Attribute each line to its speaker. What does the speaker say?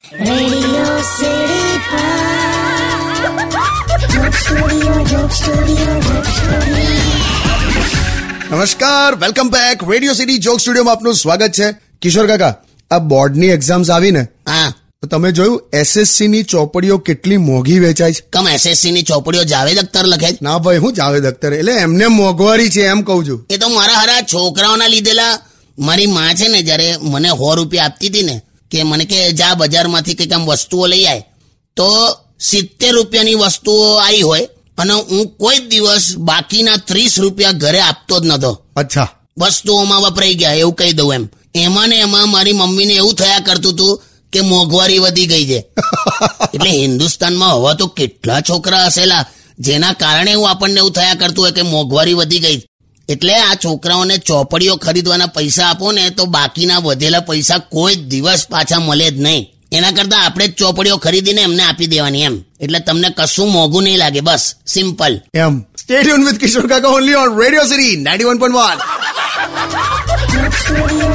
Speaker 1: નમસ્કાર welcome back radio city joke સ્ટુડિયોમાં આપનું સ્વાગત છે. કિશોર કાકા આ બોર્ડની એક્ઝામ્સ આવી ને
Speaker 2: હા.
Speaker 1: તો તમે જોયું એસએસસી ની ચોપડીઓ કેટલી મોંઘી વેચાય છે?
Speaker 2: કમ એસએસસી ની ચોપડીઓ જાવેદ અખ્તર લખે છે.
Speaker 1: ના ભાઈ હું જાવેદ અખ્તર. એટલે એમને મોંઘવારી છે એમ કહું છું.
Speaker 2: એ તો મારા હારા છોકરાઓના લીધેલા મારી માં છે ને જ્યારે મને સો રૂપિયા આપતી હતી ને કે મને કે જા બજારમાંથી કંઈક આમ વસ્તુઓ લઈ આય. તો સિત્તેર રૂપિયાની વસ્તુઓ આવી હોય અને હું કોઈ દિવસ બાકીના ત્રીસ રૂપિયા ઘરે આપતો જ નતો.
Speaker 1: અચ્છા.
Speaker 2: વસ્તુઓમાં વપરાઈ ગયા એવું કહી દઉં એમ. એમાં ને એમાં મારી મમ્મીને એવું થયા કરતું હતું કે મોંઘવારી વધી ગઈ છે. એટલે હિન્દુસ્તાનમાં હવા તો કેટલા છોકરા હસેલા જેના કારણે એવું આપણને એવું થયા કરતું હોય કે મોંઘવારી વધી ગઈ. એટલે આ છોકરાઓને ચોપડીઓ ખરીદવાના પૈસા આપો ને તો બાકીના વધેલા પૈસા કોઈ દિવસ પાછા મળે જ નહીં. એના કરતા આપણે જ ચોપડીઓ ખરીદીને એમને આપી દેવાની એમ. એટલે તમને કશું મોંઘું નહીં લાગે બસ. Simple
Speaker 1: M. Stay tuned with Kishore Kaka only on radio city 91.1
Speaker 3: Joke Studio,